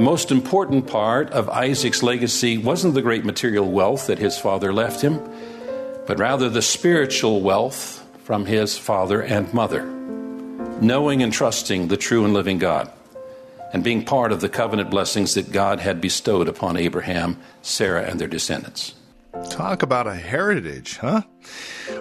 The most important part of Isaac's legacy wasn't the great material wealth that his father left him, but rather the spiritual wealth from his father and mother, knowing and trusting the true and living God, and being part of the covenant blessings that God had bestowed upon Abraham, Sarah, and their descendants. Talk about a heritage, huh?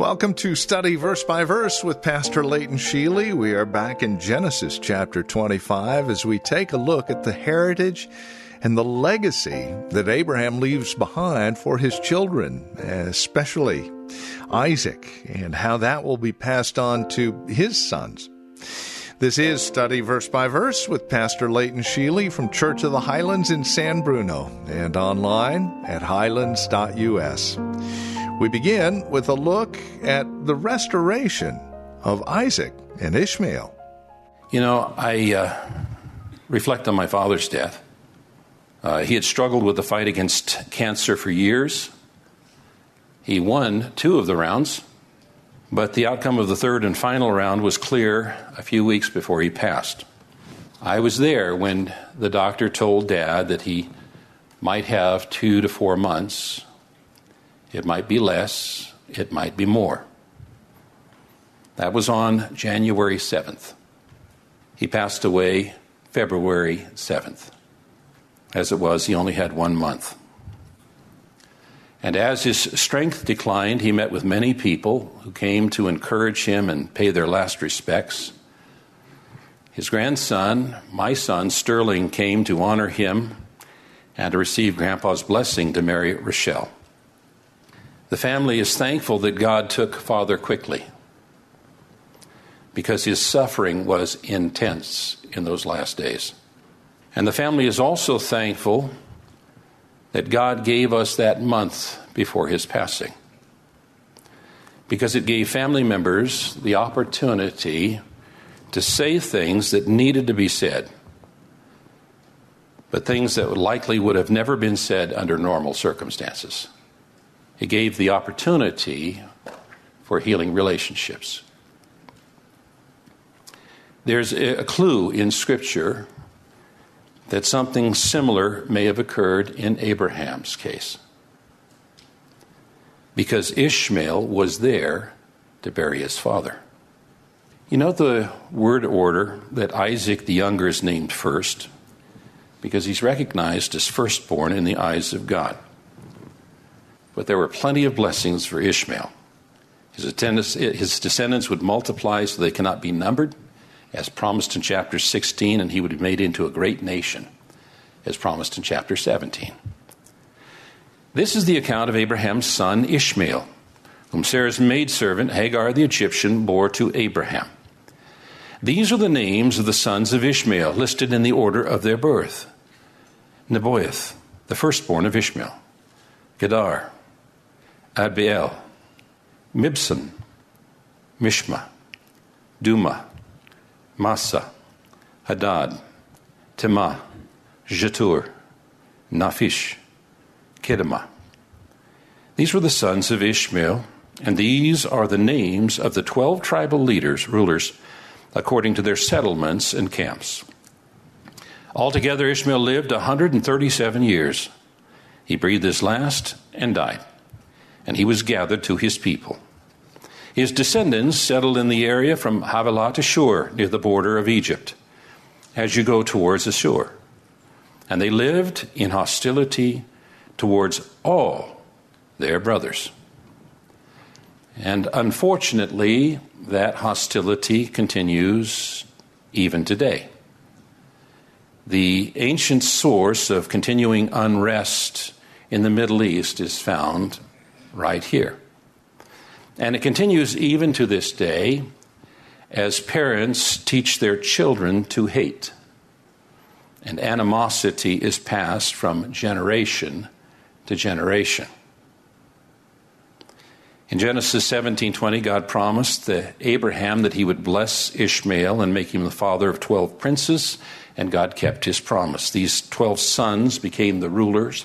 Welcome to Study Verse by Verse with Pastor Leighton Sheely. We are back in Genesis chapter 25 as we take a look at the heritage and the legacy that Abraham leaves behind for his children, especially Isaac, and how that will be passed on to his sons. This is Study Verse by Verse with Pastor Leighton Sheely from Church of the Highlands in San Bruno and online at highlands.us. We begin with a look at the restoration of Isaac and Ishmael. You know, I uh, reflect on my father's death. Uh, he had struggled with the fight against cancer for years. He won two of the rounds, but the outcome of the third and final round was clear a few weeks before he passed. I was there when the doctor told Dad that he might have two to four months. It might be less, it might be more. That was on January 7th. He passed away February 7th. As it was, he only had one month. And as his strength declined, he met with many people who came to encourage him and pay their last respects. His grandson, my son, Sterling, came to honor him and to receive Grandpa's blessing to marry Rochelle. The family is thankful that God took Father quickly because his suffering was intense in those last days. And the family is also thankful that God gave us that month before his passing. Because it gave family members the opportunity to say things that needed to be said, but things that likely would have never been said under normal circumstances. It gave the opportunity for healing relationships. There's a clue in Scripture that something similar may have occurred in Abraham's case. Because Ishmael was there to bury his father. You know the word order that Isaac the younger is named first? Because he's recognized as firstborn in the eyes of God. But there were plenty of blessings for Ishmael. His, descendants would multiply so they cannot be numbered as promised in chapter 16, and he would be made into a great nation, as promised in chapter 17. This is the account of Abraham's son Ishmael, whom Sarah's maidservant Hagar the Egyptian bore to Abraham. These are the names of the sons of Ishmael, listed in the order of their birth Nebaioth, the firstborn of Ishmael, Kedar, Adbeel, Mibsam, Mishma, Duma, Massa, Hadad, Tema, Jetur, Naphish, Kedemah. These were the sons of Ishmael, and these are the names of the twelve tribal leaders, rulers, according to their settlements and camps. Altogether, Ishmael lived 137 years. He breathed his last and died, and he was gathered to his people. His descendants settled in the area from Havilah to Shur, near the border of Egypt, as you go towards Ashur. And they lived in hostility towards all their brothers. And unfortunately, that hostility continues even today. The ancient source of continuing unrest in the Middle East is found right here. And it continues even to this day as parents teach their children to hate. And animosity is passed from generation to generation. In Genesis 17:20 God promised to Abraham that he would bless Ishmael and make him the father of 12 princes and God kept his promise. These 12 sons became the rulers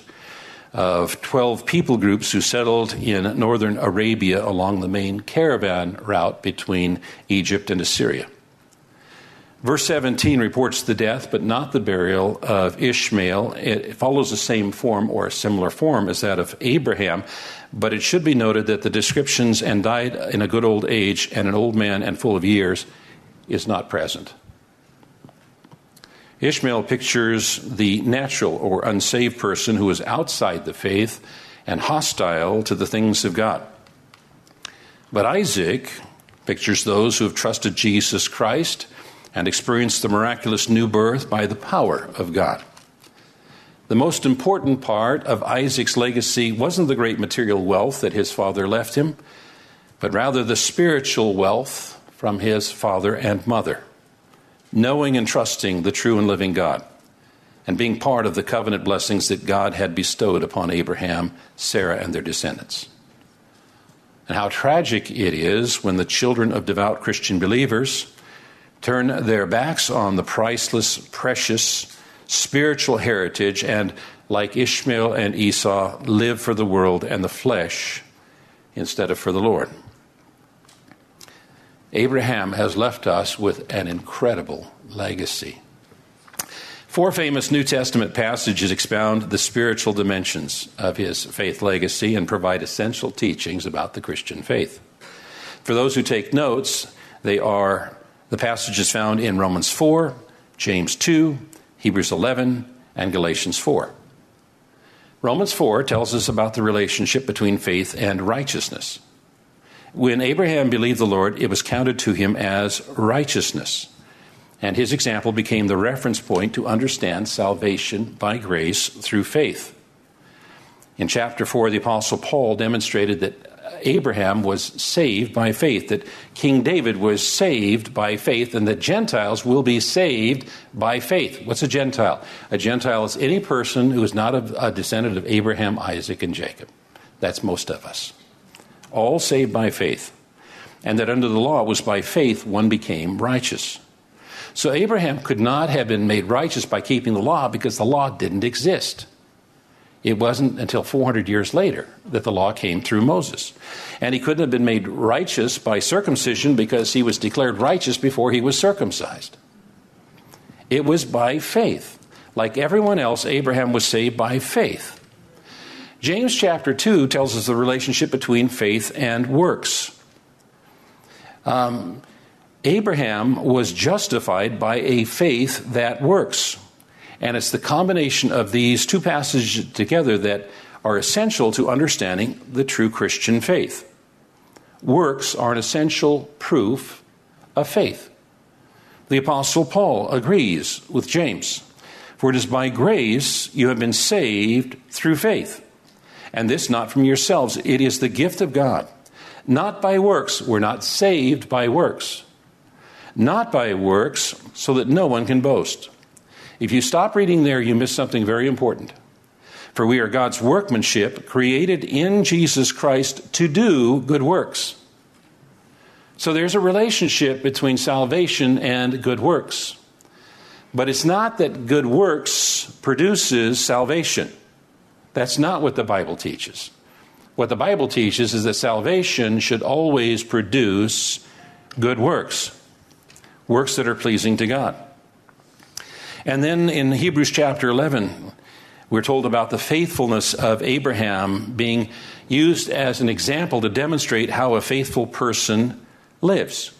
of 12 people groups who settled in northern Arabia along the main caravan route between Egypt and Assyria. Verse 17 reports the death, but not the burial of Ishmael. It follows the same form or a similar form as that of Abraham, but it should be noted that the descriptions and died in a good old age and an old man and full of years is not present. Ishmael pictures the natural or unsaved person who is outside the faith and hostile to the things of God. But Isaac pictures those who have trusted Jesus Christ and experienced the miraculous new birth by the power of God. The most important part of Isaac's legacy wasn't the great material wealth that his father left him, but rather the spiritual wealth from his father and mother, knowing and trusting the true and living God, and being part of the covenant blessings that God had bestowed upon Abraham, Sarah, and their descendants. And how tragic it is when the children of devout Christian believers turn their backs on the priceless, precious spiritual heritage and, like Ishmael and Esau, live for the world and the flesh instead of for the Lord. Abraham has left us with an incredible legacy. Four famous New Testament passages expound the spiritual dimensions of his faith legacy and provide essential teachings about the Christian faith. For those who take notes, they are the passages found in Romans 4, James 2, Hebrews 11, and Galatians 4. Romans 4 tells us about the relationship between faith and righteousness. When Abraham believed the Lord, it was counted to him as righteousness. And his example became the reference point to understand salvation by grace through faith. In chapter 4, the Apostle Paul demonstrated that Abraham was saved by faith, that King David was saved by faith, and that Gentiles will be saved by faith. What's a Gentile? A Gentile is any person who is not a, descendant of Abraham, Isaac, and Jacob. That's most of us. All saved by faith. And that under the law it was by faith one became righteous. So Abraham could not have been made righteous by keeping the law because the law didn't exist. It wasn't until 400 years later that the law came through Moses. And he couldn't have been made righteous by circumcision because he was declared righteous before he was circumcised. It was by faith. Like everyone else, Abraham was saved by faith. James chapter 2 tells us the relationship between faith and works. Um, Abraham was justified by a faith that works. And it's the combination of these two passages together that are essential to understanding the true Christian faith. Works are an essential proof of faith. The Apostle Paul agrees with James For it is by grace you have been saved through faith. And this not from yourselves, it is the gift of God. Not by works. We're not saved by works. Not by works, so that no one can boast. If you stop reading there, you miss something very important. For we are God's workmanship, created in Jesus Christ to do good works. So there's a relationship between salvation and good works. But it's not that good works produces salvation. That's not what the Bible teaches. What the Bible teaches is that salvation should always produce good works, works that are pleasing to God. And then in Hebrews chapter 11, we're told about the faithfulness of Abraham being used as an example to demonstrate how a faithful person lives.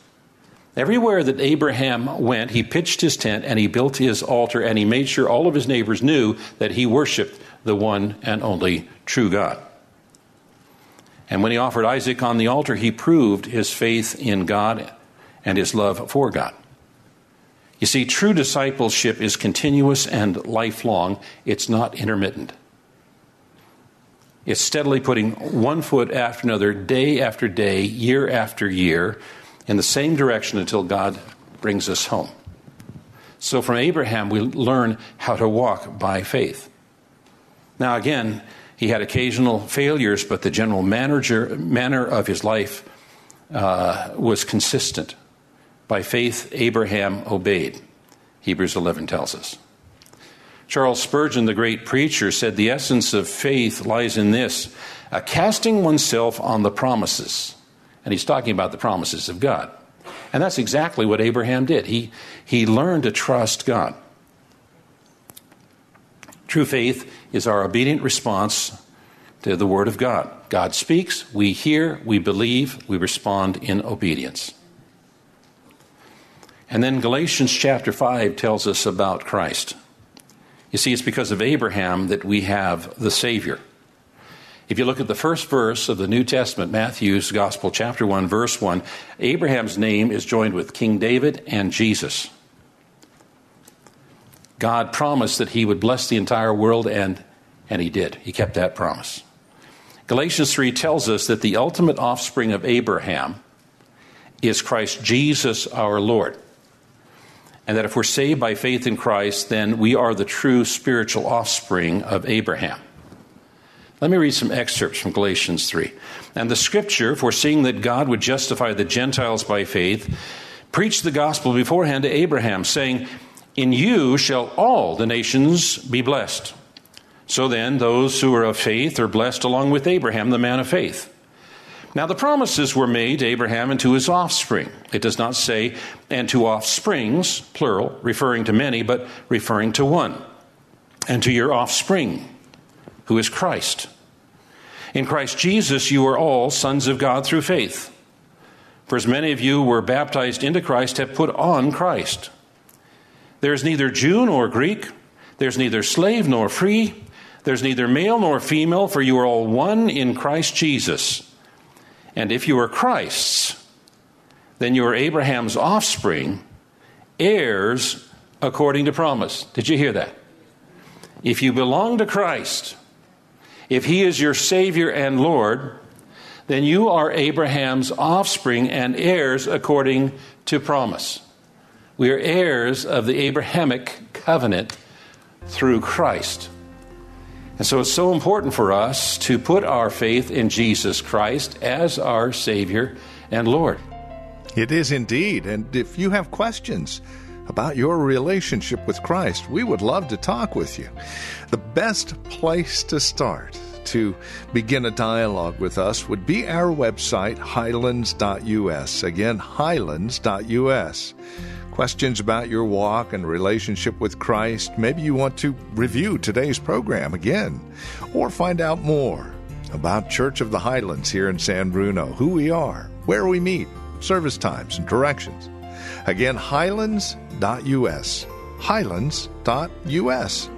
Everywhere that Abraham went, he pitched his tent and he built his altar and he made sure all of his neighbors knew that he worshiped the one and only true God. And when he offered Isaac on the altar, he proved his faith in God and his love for God. You see, true discipleship is continuous and lifelong, it's not intermittent. It's steadily putting one foot after another, day after day, year after year, in the same direction until God brings us home. So from Abraham, we learn how to walk by faith. Now, again, he had occasional failures, but the general manager, manner of his life uh, was consistent. By faith, Abraham obeyed. Hebrews 11 tells us. Charles Spurgeon, the great preacher, said the essence of faith lies in this a casting oneself on the promises. And he's talking about the promises of God. And that's exactly what Abraham did. He, he learned to trust God. True faith is our obedient response to the Word of God. God speaks, we hear, we believe, we respond in obedience. And then Galatians chapter 5 tells us about Christ. You see, it's because of Abraham that we have the Savior. If you look at the first verse of the New Testament, Matthew's Gospel, chapter 1, verse 1, Abraham's name is joined with King David and Jesus. God promised that he would bless the entire world, and, and he did. He kept that promise. Galatians 3 tells us that the ultimate offspring of Abraham is Christ Jesus our Lord. And that if we're saved by faith in Christ, then we are the true spiritual offspring of Abraham. Let me read some excerpts from Galatians 3. And the scripture, foreseeing that God would justify the Gentiles by faith, preached the gospel beforehand to Abraham, saying, In you shall all the nations be blessed. So then, those who are of faith are blessed along with Abraham, the man of faith. Now, the promises were made to Abraham and to his offspring. It does not say, and to offsprings, plural, referring to many, but referring to one, and to your offspring, who is Christ. In Christ Jesus, you are all sons of God through faith. For as many of you were baptized into Christ have put on Christ. There is neither Jew nor Greek, there's neither slave nor free there's neither male nor female, for you are all one in Christ Jesus. And if you are Christ's, then you are Abraham's offspring, heirs according to promise. Did you hear that? If you belong to Christ, if he is your Savior and Lord, then you are Abraham's offspring and heirs according to promise. We are heirs of the Abrahamic covenant through Christ. And so it's so important for us to put our faith in Jesus Christ as our Savior and Lord. It is indeed. And if you have questions about your relationship with Christ, we would love to talk with you. The best place to start to begin a dialogue with us would be our website, highlands.us. Again, highlands.us questions about your walk and relationship with Christ, maybe you want to review today's program again or find out more about Church of the Highlands here in San Bruno, who we are, where we meet, service times, and directions. Again, highlands.us. Highlands.us.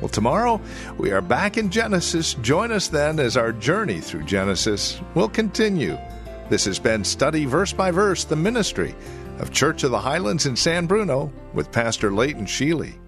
Well, tomorrow we are back in Genesis. Join us then as our journey through Genesis will continue. This has been Study Verse by Verse, the ministry of Church of the Highlands in San Bruno with Pastor Leighton Sheely.